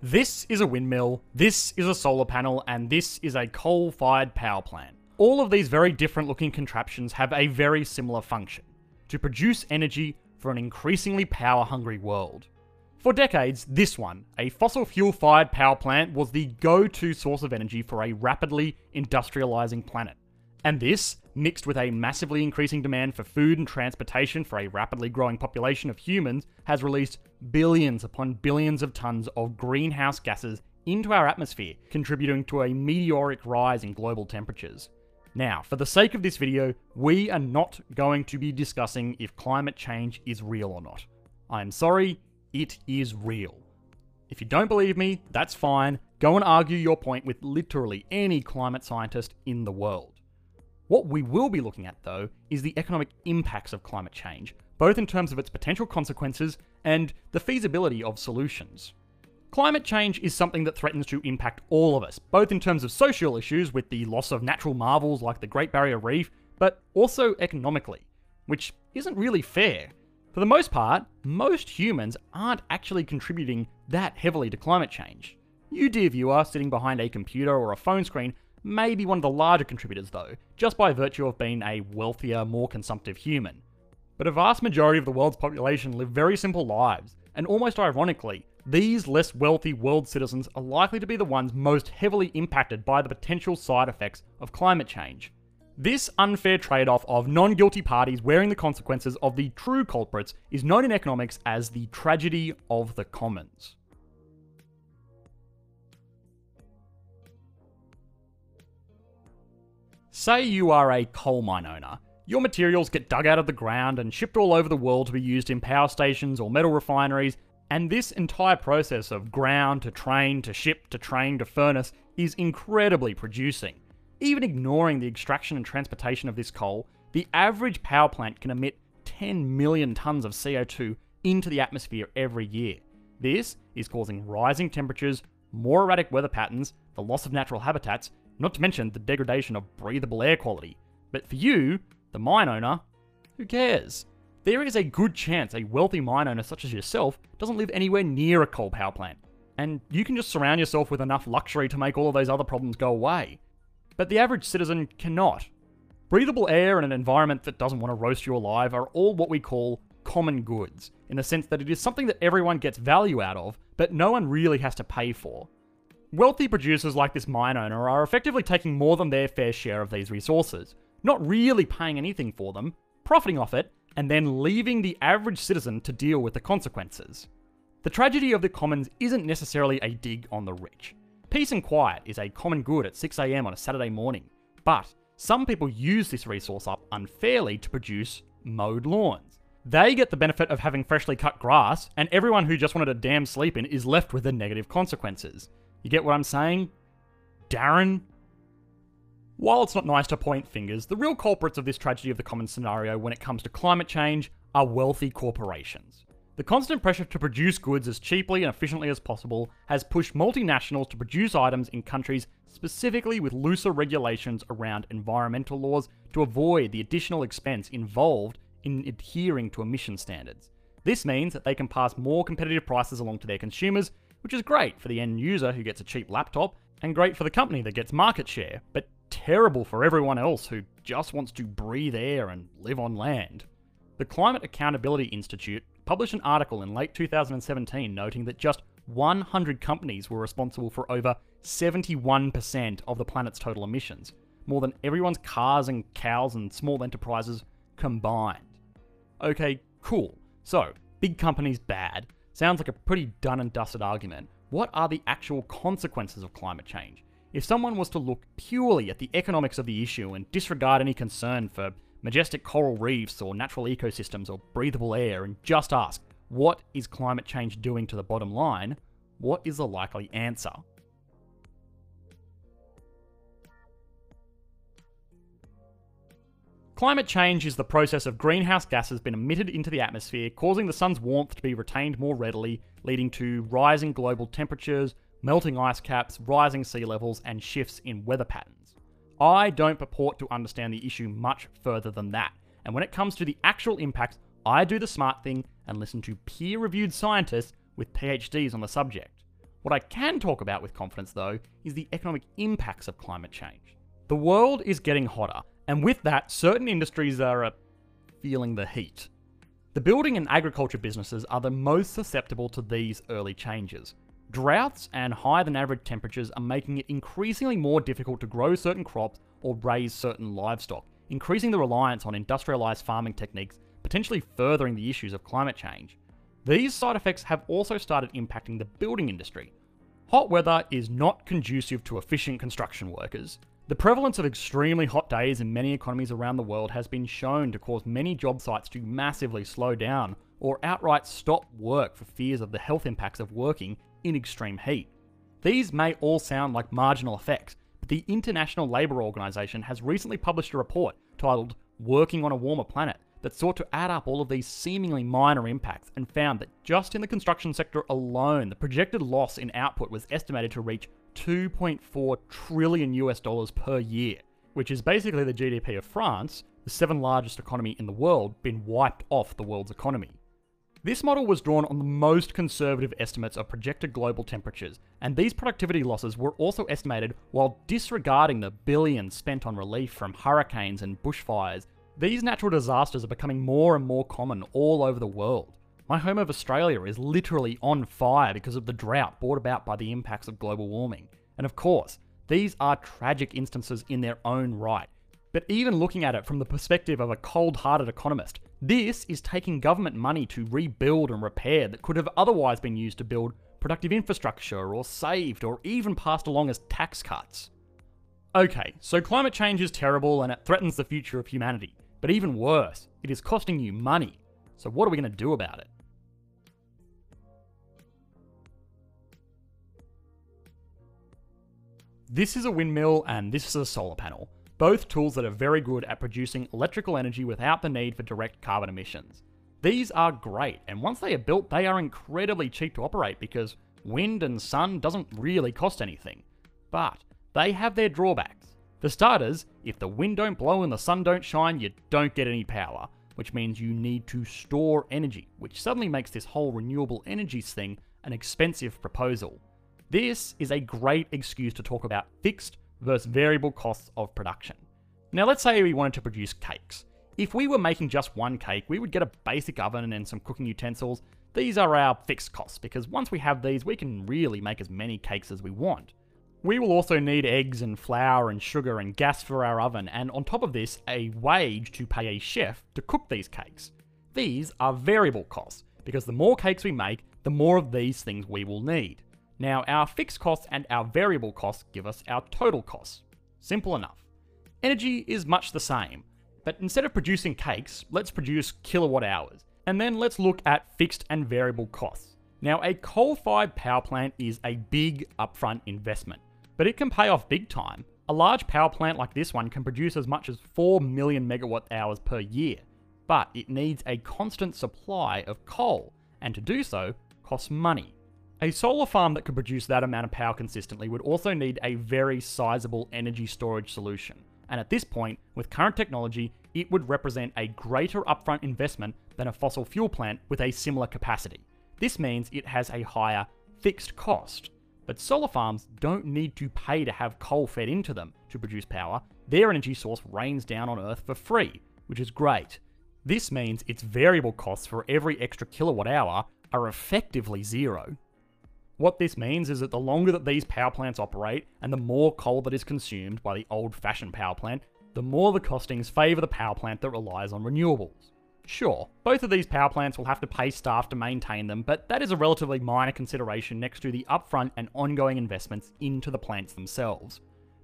This is a windmill, this is a solar panel, and this is a coal fired power plant. All of these very different looking contraptions have a very similar function to produce energy for an increasingly power hungry world. For decades, this one, a fossil fuel fired power plant, was the go to source of energy for a rapidly industrializing planet. And this, mixed with a massively increasing demand for food and transportation for a rapidly growing population of humans, has released billions upon billions of tons of greenhouse gases into our atmosphere, contributing to a meteoric rise in global temperatures. Now, for the sake of this video, we are not going to be discussing if climate change is real or not. I'm sorry, it is real. If you don't believe me, that's fine. Go and argue your point with literally any climate scientist in the world. What we will be looking at, though, is the economic impacts of climate change, both in terms of its potential consequences and the feasibility of solutions. Climate change is something that threatens to impact all of us, both in terms of social issues with the loss of natural marvels like the Great Barrier Reef, but also economically, which isn't really fair. For the most part, most humans aren't actually contributing that heavily to climate change. You, dear viewer, sitting behind a computer or a phone screen, may be one of the larger contributors though, just by virtue of being a wealthier, more consumptive human. But a vast majority of the world's population live very simple lives, and almost ironically, these less wealthy world citizens are likely to be the ones most heavily impacted by the potential side effects of climate change. This unfair trade off of non guilty parties wearing the consequences of the true culprits is known in economics as the tragedy of the commons. Say you are a coal mine owner. Your materials get dug out of the ground and shipped all over the world to be used in power stations or metal refineries, and this entire process of ground to train to ship to train to furnace is incredibly producing. Even ignoring the extraction and transportation of this coal, the average power plant can emit 10 million tonnes of CO2 into the atmosphere every year. This is causing rising temperatures, more erratic weather patterns, the loss of natural habitats, not to mention the degradation of breathable air quality. But for you, the mine owner, who cares? There is a good chance a wealthy mine owner such as yourself doesn't live anywhere near a coal power plant, and you can just surround yourself with enough luxury to make all of those other problems go away. But the average citizen cannot. Breathable air and an environment that doesn't want to roast you alive are all what we call common goods, in the sense that it is something that everyone gets value out of, but no one really has to pay for. Wealthy producers like this mine owner are effectively taking more than their fair share of these resources, not really paying anything for them, profiting off it, and then leaving the average citizen to deal with the consequences. The tragedy of the commons isn't necessarily a dig on the rich. Peace and quiet is a common good at 6am on a Saturday morning, but some people use this resource up unfairly to produce mowed lawns. They get the benefit of having freshly cut grass, and everyone who just wanted a damn sleep in is left with the negative consequences. You get what I'm saying? Darren? While it's not nice to point fingers, the real culprits of this tragedy of the common scenario when it comes to climate change are wealthy corporations. The constant pressure to produce goods as cheaply and efficiently as possible has pushed multinationals to produce items in countries specifically with looser regulations around environmental laws to avoid the additional expense involved in adhering to emission standards. This means that they can pass more competitive prices along to their consumers which is great for the end user who gets a cheap laptop, and great for the company that gets market share, but terrible for everyone else who just wants to breathe air and live on land. The Climate Accountability Institute published an article in late 2017 noting that just 100 companies were responsible for over 71% of the planet's total emissions, more than everyone's cars and cows and small enterprises combined. Okay, cool. So, big companies bad, Sounds like a pretty done and dusted argument. What are the actual consequences of climate change? If someone was to look purely at the economics of the issue and disregard any concern for majestic coral reefs or natural ecosystems or breathable air and just ask, what is climate change doing to the bottom line? What is the likely answer? Climate change is the process of greenhouse gases being emitted into the atmosphere, causing the sun's warmth to be retained more readily, leading to rising global temperatures, melting ice caps, rising sea levels, and shifts in weather patterns. I don't purport to understand the issue much further than that, and when it comes to the actual impacts, I do the smart thing and listen to peer reviewed scientists with PhDs on the subject. What I can talk about with confidence, though, is the economic impacts of climate change. The world is getting hotter, and with that, certain industries are uh, feeling the heat. The building and agriculture businesses are the most susceptible to these early changes. Droughts and higher than average temperatures are making it increasingly more difficult to grow certain crops or raise certain livestock, increasing the reliance on industrialised farming techniques, potentially furthering the issues of climate change. These side effects have also started impacting the building industry. Hot weather is not conducive to efficient construction workers. The prevalence of extremely hot days in many economies around the world has been shown to cause many job sites to massively slow down or outright stop work for fears of the health impacts of working in extreme heat. These may all sound like marginal effects, but the International Labour Organization has recently published a report titled Working on a Warmer Planet that sought to add up all of these seemingly minor impacts and found that just in the construction sector alone, the projected loss in output was estimated to reach 2.4 trillion US dollars per year, which is basically the GDP of France, the seventh largest economy in the world, been wiped off the world's economy. This model was drawn on the most conservative estimates of projected global temperatures, and these productivity losses were also estimated while disregarding the billions spent on relief from hurricanes and bushfires these natural disasters are becoming more and more common all over the world. My home of Australia is literally on fire because of the drought brought about by the impacts of global warming. And of course, these are tragic instances in their own right. But even looking at it from the perspective of a cold hearted economist, this is taking government money to rebuild and repair that could have otherwise been used to build productive infrastructure or saved or even passed along as tax cuts. Okay, so climate change is terrible and it threatens the future of humanity. But even worse, it is costing you money. So what are we going to do about it? This is a windmill and this is a solar panel, both tools that are very good at producing electrical energy without the need for direct carbon emissions. These are great, and once they are built, they are incredibly cheap to operate because wind and sun doesn't really cost anything. But they have their drawbacks. For starters, if the wind don't blow and the sun don't shine, you don't get any power, which means you need to store energy, which suddenly makes this whole renewable energies thing an expensive proposal. This is a great excuse to talk about fixed versus variable costs of production. Now, let's say we wanted to produce cakes. If we were making just one cake, we would get a basic oven and some cooking utensils. These are our fixed costs because once we have these, we can really make as many cakes as we want. We will also need eggs and flour and sugar and gas for our oven, and on top of this, a wage to pay a chef to cook these cakes. These are variable costs, because the more cakes we make, the more of these things we will need. Now, our fixed costs and our variable costs give us our total costs. Simple enough. Energy is much the same, but instead of producing cakes, let's produce kilowatt hours, and then let's look at fixed and variable costs. Now, a coal fired power plant is a big upfront investment but it can pay off big time. A large power plant like this one can produce as much as 4 million megawatt hours per year, but it needs a constant supply of coal, and to do so costs money. A solar farm that could produce that amount of power consistently would also need a very sizable energy storage solution, and at this point, with current technology, it would represent a greater upfront investment than a fossil fuel plant with a similar capacity. This means it has a higher fixed cost. But solar farms don't need to pay to have coal fed into them to produce power. Their energy source rains down on Earth for free, which is great. This means its variable costs for every extra kilowatt hour are effectively zero. What this means is that the longer that these power plants operate and the more coal that is consumed by the old fashioned power plant, the more the costings favour the power plant that relies on renewables. Sure, both of these power plants will have to pay staff to maintain them, but that is a relatively minor consideration next to the upfront and ongoing investments into the plants themselves.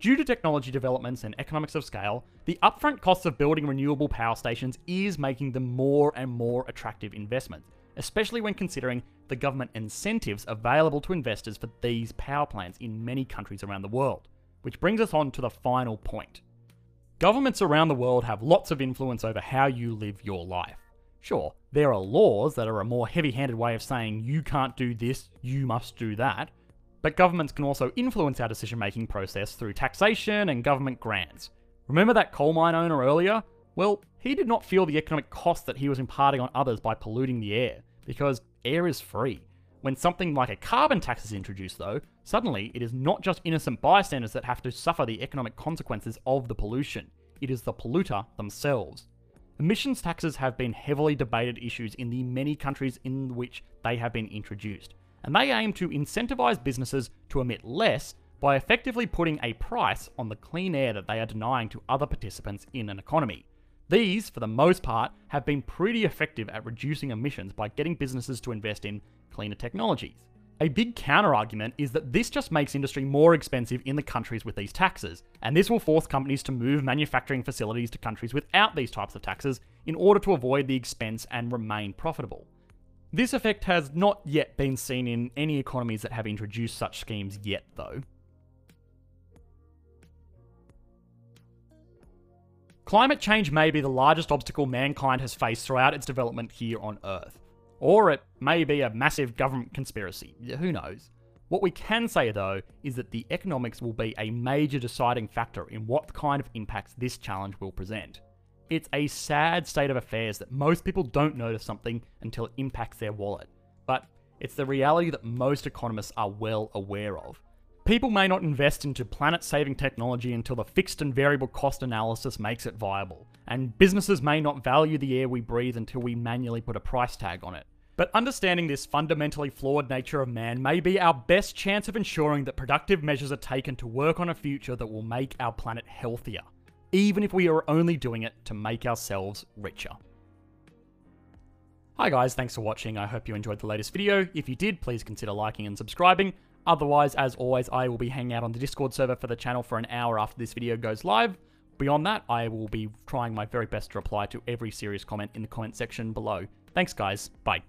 Due to technology developments and economics of scale, the upfront costs of building renewable power stations is making them more and more attractive investments, especially when considering the government incentives available to investors for these power plants in many countries around the world. Which brings us on to the final point. Governments around the world have lots of influence over how you live your life. Sure, there are laws that are a more heavy handed way of saying you can't do this, you must do that, but governments can also influence our decision making process through taxation and government grants. Remember that coal mine owner earlier? Well, he did not feel the economic cost that he was imparting on others by polluting the air, because air is free. When something like a carbon tax is introduced, though, suddenly it is not just innocent bystanders that have to suffer the economic consequences of the pollution, it is the polluter themselves. Emissions taxes have been heavily debated issues in the many countries in which they have been introduced, and they aim to incentivise businesses to emit less by effectively putting a price on the clean air that they are denying to other participants in an economy. These, for the most part, have been pretty effective at reducing emissions by getting businesses to invest in cleaner technologies. A big counterargument is that this just makes industry more expensive in the countries with these taxes, and this will force companies to move manufacturing facilities to countries without these types of taxes in order to avoid the expense and remain profitable. This effect has not yet been seen in any economies that have introduced such schemes yet, though. Climate change may be the largest obstacle mankind has faced throughout its development here on Earth. Or it may be a massive government conspiracy, who knows. What we can say though is that the economics will be a major deciding factor in what kind of impacts this challenge will present. It's a sad state of affairs that most people don't notice something until it impacts their wallet, but it's the reality that most economists are well aware of. People may not invest into planet saving technology until the fixed and variable cost analysis makes it viable, and businesses may not value the air we breathe until we manually put a price tag on it. But understanding this fundamentally flawed nature of man may be our best chance of ensuring that productive measures are taken to work on a future that will make our planet healthier, even if we are only doing it to make ourselves richer. Hi guys, thanks for watching. I hope you enjoyed the latest video. If you did, please consider liking and subscribing. Otherwise, as always, I will be hanging out on the Discord server for the channel for an hour after this video goes live. Beyond that, I will be trying my very best to reply to every serious comment in the comment section below. Thanks guys, bye.